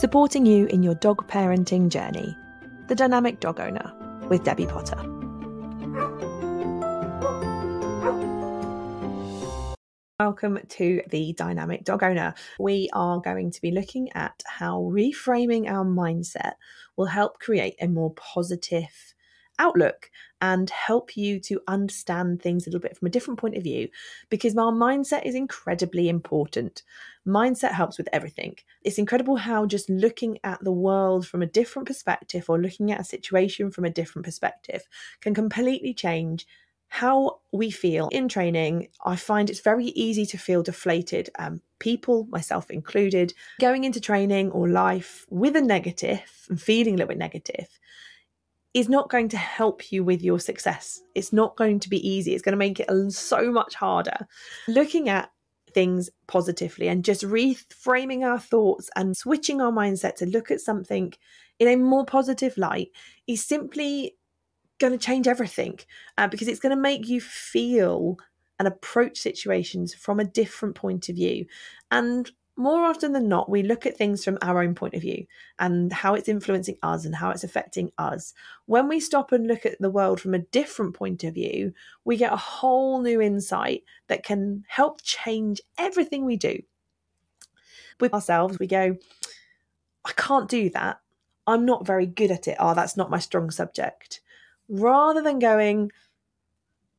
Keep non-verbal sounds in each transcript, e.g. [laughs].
supporting you in your dog parenting journey. The Dynamic Dog Owner with Debbie Potter. Welcome to the Dynamic Dog Owner. We are going to be looking at how reframing our mindset will help create a more positive outlook and help you to understand things a little bit from a different point of view because our mindset is incredibly important. Mindset helps with everything. It's incredible how just looking at the world from a different perspective or looking at a situation from a different perspective can completely change how we feel in training, I find it's very easy to feel deflated. Um, people, myself included, going into training or life with a negative and feeling a little bit negative is not going to help you with your success. It's not going to be easy. It's going to make it so much harder. Looking at things positively and just reframing our thoughts and switching our mindset to look at something in a more positive light is simply going to change everything uh, because it's going to make you feel and approach situations from a different point of view. And more often than not, we look at things from our own point of view and how it's influencing us and how it's affecting us. When we stop and look at the world from a different point of view, we get a whole new insight that can help change everything we do. With ourselves, we go, I can't do that. I'm not very good at it. Oh, that's not my strong subject rather than going,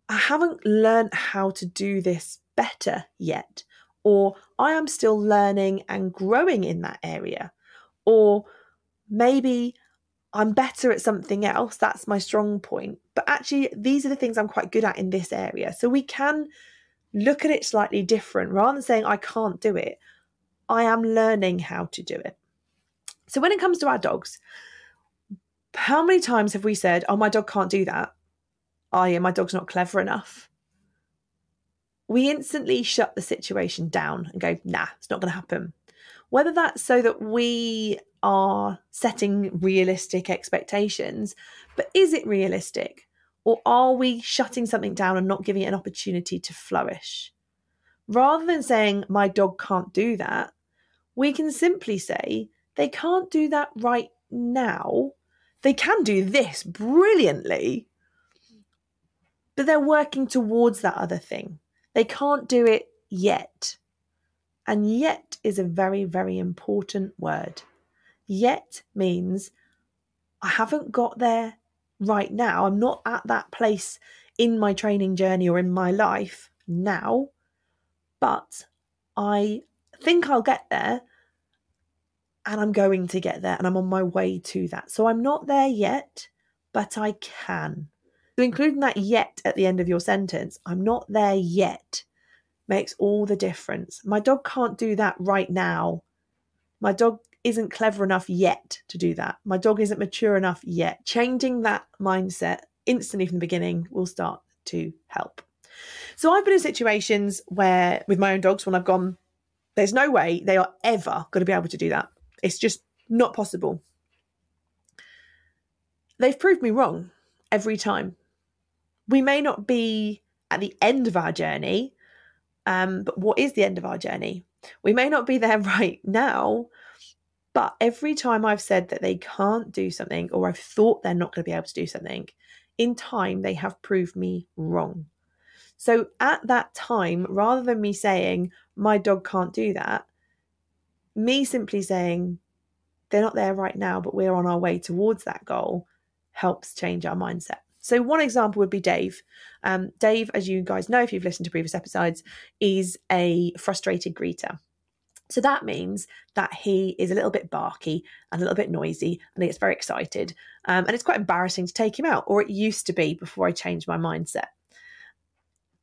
I haven't learned how to do this better yet, or I am still learning and growing in that area, or maybe I'm better at something else, that's my strong point. But actually, these are the things I'm quite good at in this area. So we can look at it slightly different rather than saying, I can't do it. I am learning how to do it. So when it comes to our dogs, how many times have we said, oh, my dog can't do that? Oh, yeah, my dog's not clever enough. We instantly shut the situation down and go, nah, it's not going to happen. Whether that's so that we are setting realistic expectations, but is it realistic? Or are we shutting something down and not giving it an opportunity to flourish? Rather than saying, my dog can't do that, we can simply say, they can't do that right now, they can do this brilliantly, but they're working towards that other thing. They can't do it yet. And yet is a very, very important word. Yet means I haven't got there right now. I'm not at that place in my training journey or in my life now, but I think I'll get there and I'm going to get there and I'm on my way to that. So I'm not there yet, but I can. So including that yet at the end of your sentence, I'm not there yet, makes all the difference. My dog can't do that right now. My dog isn't clever enough yet to do that. My dog isn't mature enough yet. Changing that mindset instantly from the beginning will start to help. So I've been in situations where, with my own dogs, when I've gone, there's no way they are ever going to be able to do that. It's just not possible. They've proved me wrong every time. We may not be at the end of our journey, um, but what is the end of our journey? We may not be there [laughs] right now, but every time I've said that they can't do something or I've thought they're not going to be able to do something, in time they have proved me wrong. So at that time, rather than me saying, my dog can't do that, me simply saying they're not there right now, but we're on our way towards that goal helps change our mindset. So, one example would be Dave. Um, Dave, as you guys know, if you've listened to previous episodes, is a frustrated greeter. So that means that he is a little bit barky and a little bit noisy and he gets very excited. Um, and it's quite embarrassing to take him out, or it used to be before I changed my mindset.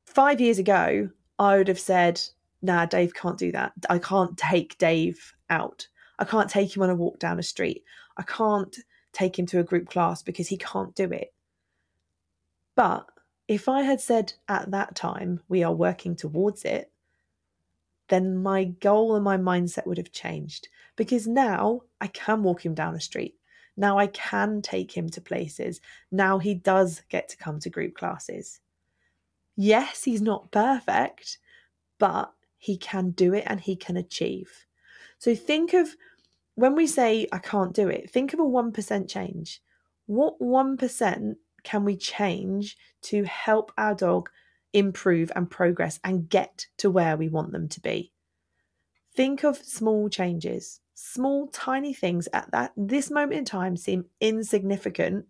Five years ago, I would have said, nah, Dave can't do that. I can't take Dave out. I can't take him on a walk down a street. I can't take him to a group class because he can't do it. But if I had said at that time, we are working towards it, then my goal and my mindset would have changed because now I can walk him down a street. Now I can take him to places. Now he does get to come to group classes. Yes, he's not perfect, but he can do it and he can achieve. So think of when we say I can't do it, think of a 1% change. What 1% can we change to help our dog improve and progress and get to where we want them to be? Think of small changes, small tiny things at that this moment in time seem insignificant.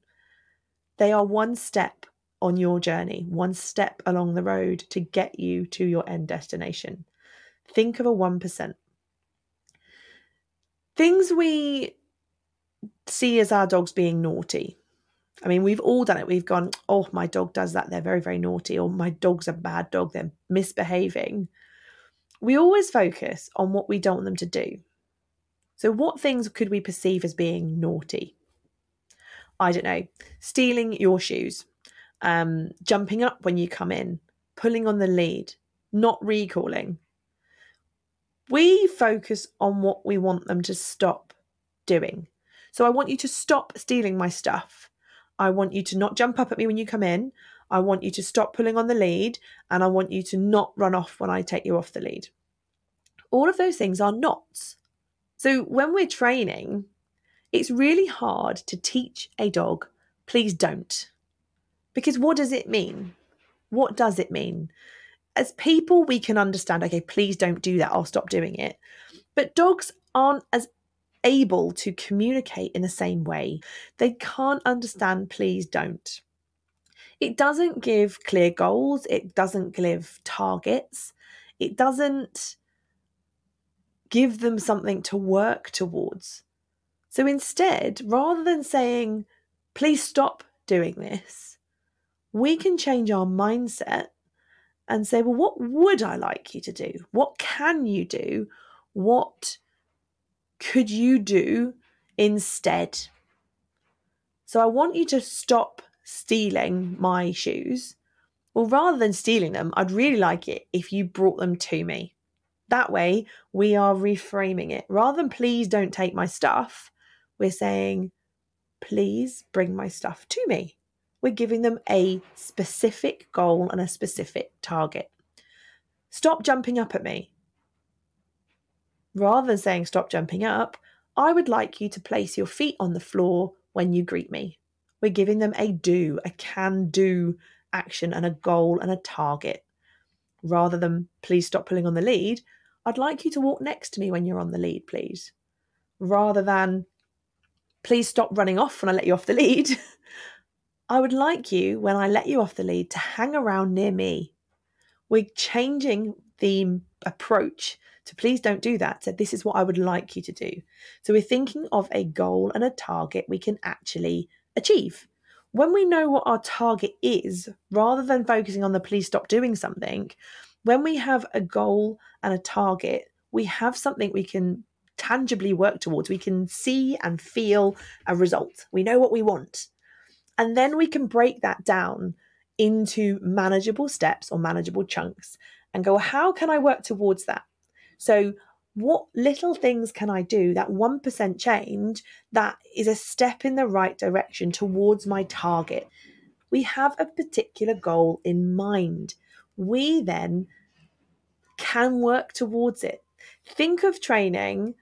They are one step on your journey, one step along the road to get you to your end destination. Think of a 1%. Things we see as our dogs being naughty. I mean, we've all done it. We've gone, oh, my dog does that. They're very, very naughty. Or my dog's a bad dog. They're misbehaving. We always focus on what we don't want them to do. So, what things could we perceive as being naughty? I don't know, stealing your shoes, um, jumping up when you come in, pulling on the lead, not recalling. We focus on what we want them to stop doing. So I want you to stop stealing my stuff. I want you to not jump up at me when you come in. I want you to stop pulling on the lead and I want you to not run off when I take you off the lead. All of those things are nots. So when we're training, it's really hard to teach a dog, please don't. Because what does it mean? What does it mean? As people, we can understand, okay, please don't do that. I'll stop doing it. But dogs aren't as able to communicate in the same way. They can't understand, please don't. It doesn't give clear goals, it doesn't give targets, it doesn't give them something to work towards. So instead, rather than saying, please stop doing this, we can change our mindset and say, well, what would I like you to do? What can you do? What could you do instead? So I want you to stop stealing my shoes. Well, rather than stealing them, I'd really like it if you brought them to me. That way, we are reframing it. Rather than please don't take my stuff, we're saying, please bring my stuff to me. We're giving them a specific goal and a specific target. Stop jumping up at me. Rather than saying stop jumping up, I would like you to place your feet on the floor when you greet me. We're giving them a do, a can do action and a goal and a target. Rather than please stop pulling on the lead, I'd like you to walk next to me when you're on the lead, please. Rather than please stop running off when I let you off the lead. [laughs] I would like you, when I let you off the lead, to hang around near me. We're changing the approach to please don't do that. So, this is what I would like you to do. So, we're thinking of a goal and a target we can actually achieve. When we know what our target is, rather than focusing on the please stop doing something, when we have a goal and a target, we have something we can tangibly work towards. We can see and feel a result. We know what we want. And then we can break that down into manageable steps or manageable chunks and go, how can I work towards that? So, what little things can I do, that 1% change, that is a step in the right direction towards my target? We have a particular goal in mind. We then can work towards it. Think of training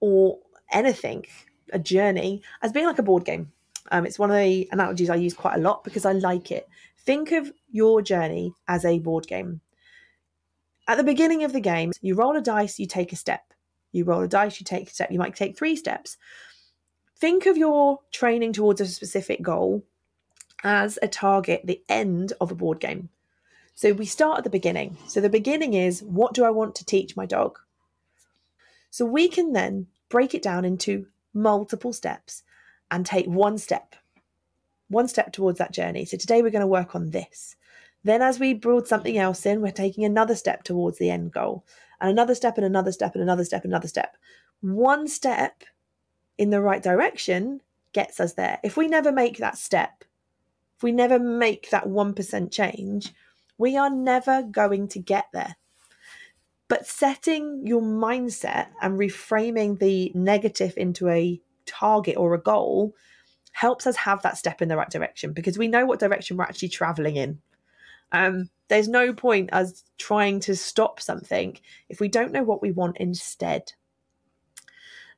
or anything, a journey, as being like a board game. Um, it's one of the analogies I use quite a lot because I like it. Think of your journey as a board game. At the beginning of the game, you roll a dice, you take a step. You roll a dice, you take a step. You might take three steps. Think of your training towards a specific goal as a target, the end of a board game. So we start at the beginning. So the beginning is what do I want to teach my dog? So we can then break it down into multiple steps and take one step, one step towards that journey. So today we're going to work on this. Then, as we build something else in, we're taking another step towards the end goal, and another step, and another step, and another step, and another step. One step in the right direction gets us there. If we never make that step, if we never make that 1% change, we are never going to get there. But setting your mindset and reframing the negative into a target or a goal helps us have that step in the right direction because we know what direction we're actually traveling in. Um, there's no point us trying to stop something if we don't know what we want instead.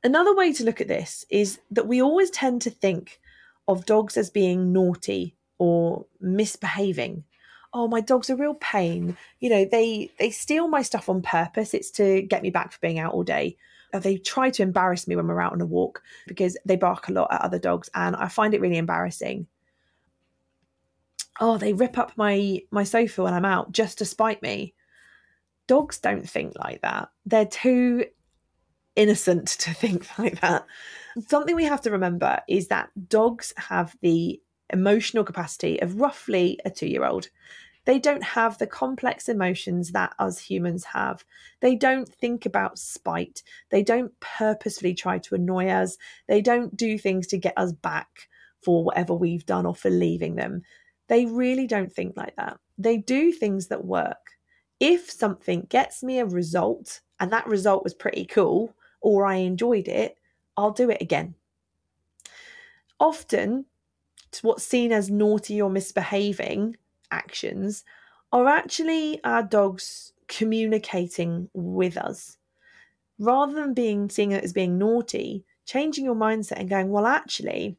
Another way to look at this is that we always tend to think of dogs as being naughty or misbehaving. Oh, my dog's a real pain. You know, they they steal my stuff on purpose. It's to get me back for being out all day. They try to embarrass me when we're out on a walk because they bark a lot at other dogs and I find it really embarrassing. Oh, they rip up my my sofa when I'm out just to spite me. Dogs don't think like that. They're too innocent to [laughs] think like that. Something we have to remember is that dogs have the emotional capacity of roughly a two year old. They don't have the complex emotions that us humans have. They don't think about spite. They don't purposefully try to annoy us. They don't do things to get us back for whatever we've done or for leaving them. They really don't think like that. They do things that work. If something gets me a result and that result was pretty cool, or I enjoyed it, I'll do it again. Often, what's seen as naughty or misbehaving actions are actually our dogs communicating with us. Rather than being seeing it as being naughty, changing your mindset and going, well, actually,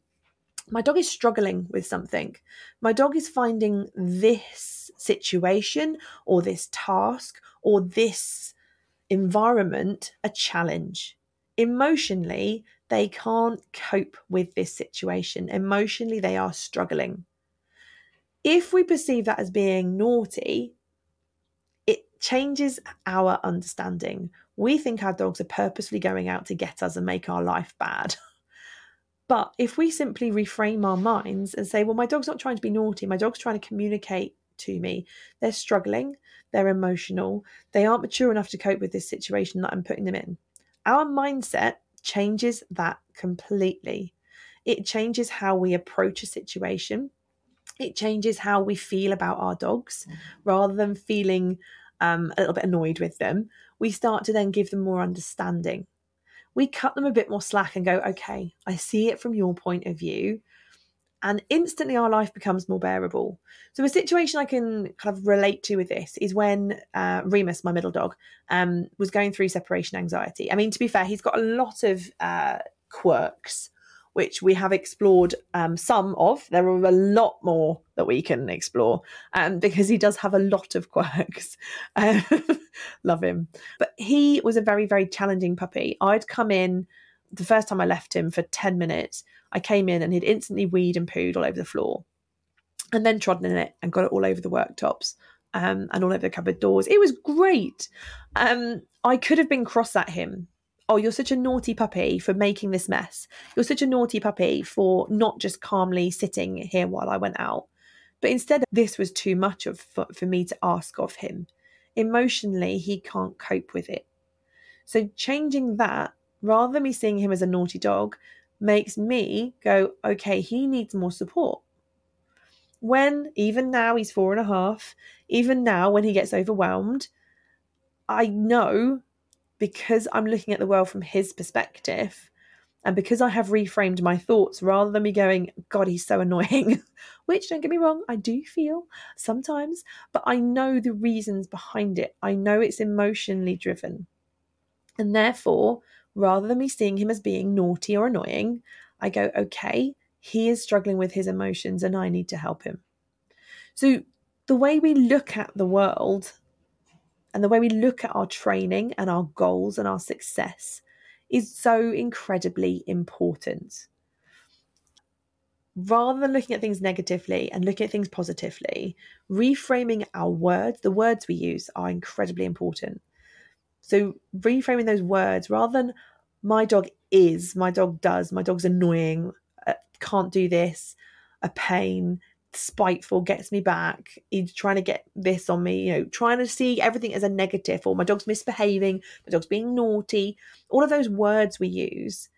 my dog is struggling with something. My dog is finding this situation or this task or this environment a challenge emotionally, they can't cope with this situation. Emotionally, they are struggling. If we perceive that as being naughty, it changes our understanding. We think our dogs are purposely going out to get us and make our life bad. [laughs] But if we simply reframe our minds and say, well, my dog's not trying to be naughty, my dog's trying to communicate to me. They're struggling, they're emotional, they aren't mature enough to cope with this situation that I'm putting them in. Our mindset changes that completely. It changes how we approach a situation. It changes how we feel about our dogs rather than feeling um, a little bit annoyed with them. We start to then give them more understanding. We cut them a bit more slack and go, okay, I see it from your point of view and instantly our life becomes more bearable. So a situation I can kind of relate to with this is when uh, Remus, my middle dog, um, was going through separation anxiety. I mean, to be fair, he's got a lot of uh, quirks which we have explored um, some of. There are a lot more that we can explore um, because he does have a lot of quirks. [laughs] Um, love him. But he was a very, very challenging puppy. I'd come in the first time I left him for 10 minutes I came in and he'd instantly weed and pooed all over the floor and then trodden in it and got it all over the worktops um, and all over the cupboard doors. It was great. Um, I could have been cross at him. Oh, you're such a naughty puppy for making this mess. You're such a naughty puppy for not just calmly sitting here while I went out. But instead, this was too much of for, for me to ask of him. Emotionally, he can't cope with it. So changing that, rather than me seeing him as a naughty dog, makes me go, okay, he needs more support. When even now he's four and a half, even now when he gets overwhelmed, I know because I'm looking at the world from his perspective and because I have reframed my thoughts rather than me going, God, he's so annoying, [laughs] which don't get me wrong, I do feel sometimes, but I know the reasons behind it. I know it's emotionally driven. And therefore, rather than me seeing him as being naughty or annoying, I go, okay, he is struggling with his emotions and I need to help him. So, the way we look at the world and the way we look at our training and our goals and our success is so incredibly important. Rather than looking at things negatively and looking at things positively, reframing our words, the words we use are incredibly important. So reframing those words rather than my dog is, my dog does, my dog's annoying, uh, can't do this, a pain, spiteful, gets me back, he's trying to get this on me, you know, trying to see everything as a negative, or my dog's misbehaving, my dog's being naughty, all of those words we use.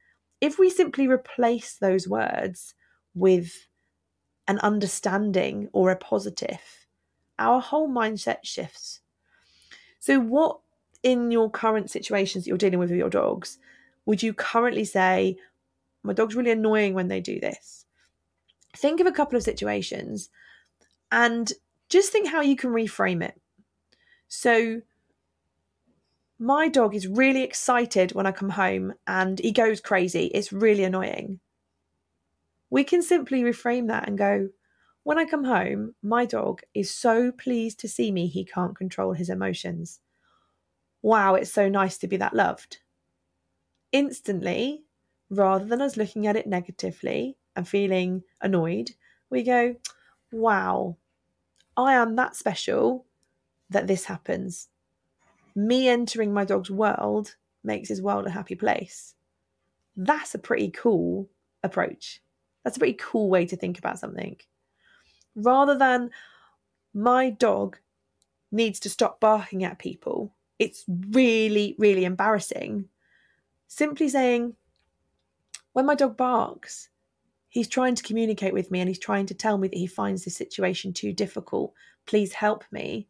If we simply replace those words with an understanding or a positive, our whole mindset shifts. So, what in your current situations that you're dealing with with your dogs, would you currently say, my dog's really annoying when they do this? Think of a couple of situations and just think how you can reframe it. So, My dog is really excited when I come home and he goes crazy. It's really annoying. We can simply reframe that and go, when I come home, my dog is so pleased to see me, he can't control his emotions. Wow, it's so nice to be that loved. Instantly, rather than us looking at it negatively and feeling annoyed, we go, wow, I am that special that this happens. Me entering my dog's world makes his world a happy place. That's a pretty cool approach. That's a pretty cool way to think about something. Rather than my dog needs to stop barking at people, it's really, really embarrassing. Simply saying, when my dog barks, he's trying to communicate with me and he's trying to tell me that he finds this situation too difficult. Please help me.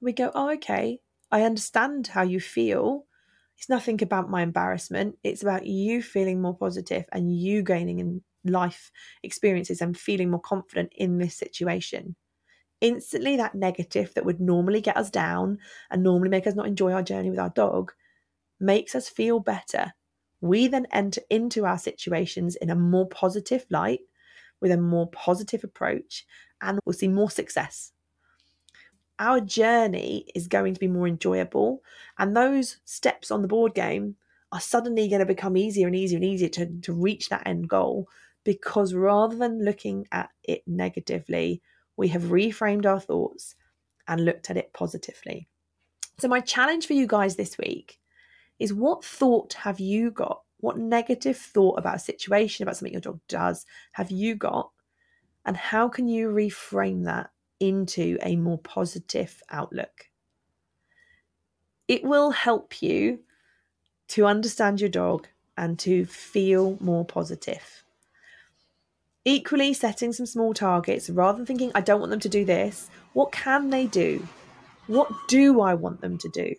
We go, oh, okay. I understand how you feel. It's nothing about my embarrassment. It's about you feeling more positive and you gaining in life experiences and feeling more confident in this situation. Instantly, that negative that would normally get us down and normally make us not enjoy our journey with our dog makes us feel better. We then enter into our situations in a more positive light with a more positive approach and we'll see more success. Our journey is going to be more enjoyable, and those steps on the board game are suddenly going to become easier and easier and easier to, to reach that end goal because rather than looking at it negatively, we have reframed our thoughts and looked at it positively. So, my challenge for you guys this week is what thought have you got? What negative thought about a situation, about something your dog does, have you got? And how can you reframe that into a more positive outlook? It will help you to understand your dog and to feel more positive. Equally, setting some small targets rather than thinking, I don't want them to do this, what can they do? What do I want them to do?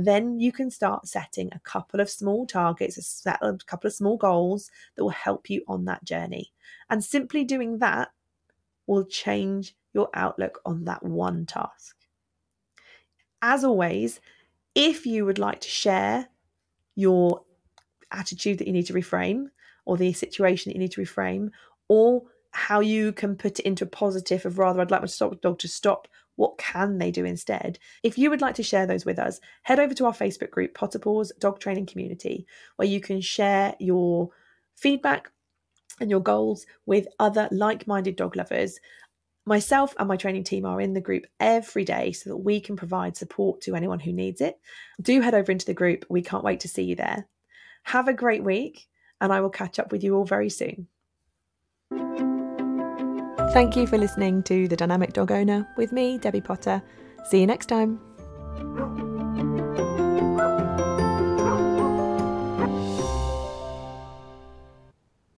Then you can start setting a couple of small targets, a couple of small goals that will help you on that journey. And simply doing that will change your outlook on that one task. As always, if you would like to share your attitude that you need to reframe, or the situation that you need to reframe, or how you can put it into a positive of rather, I'd like my dog to stop. What can they do instead? If you would like to share those with us, head over to our Facebook group, Potterpaws Dog Training Community, where you can share your feedback and your goals with other like minded dog lovers. Myself and my training team are in the group every day so that we can provide support to anyone who needs it. Do head over into the group. We can't wait to see you there. Have a great week and I will catch up with you all very soon. Thank you for listening to The Dynamic Dog Owner with me, Debbie Potter. See you next time.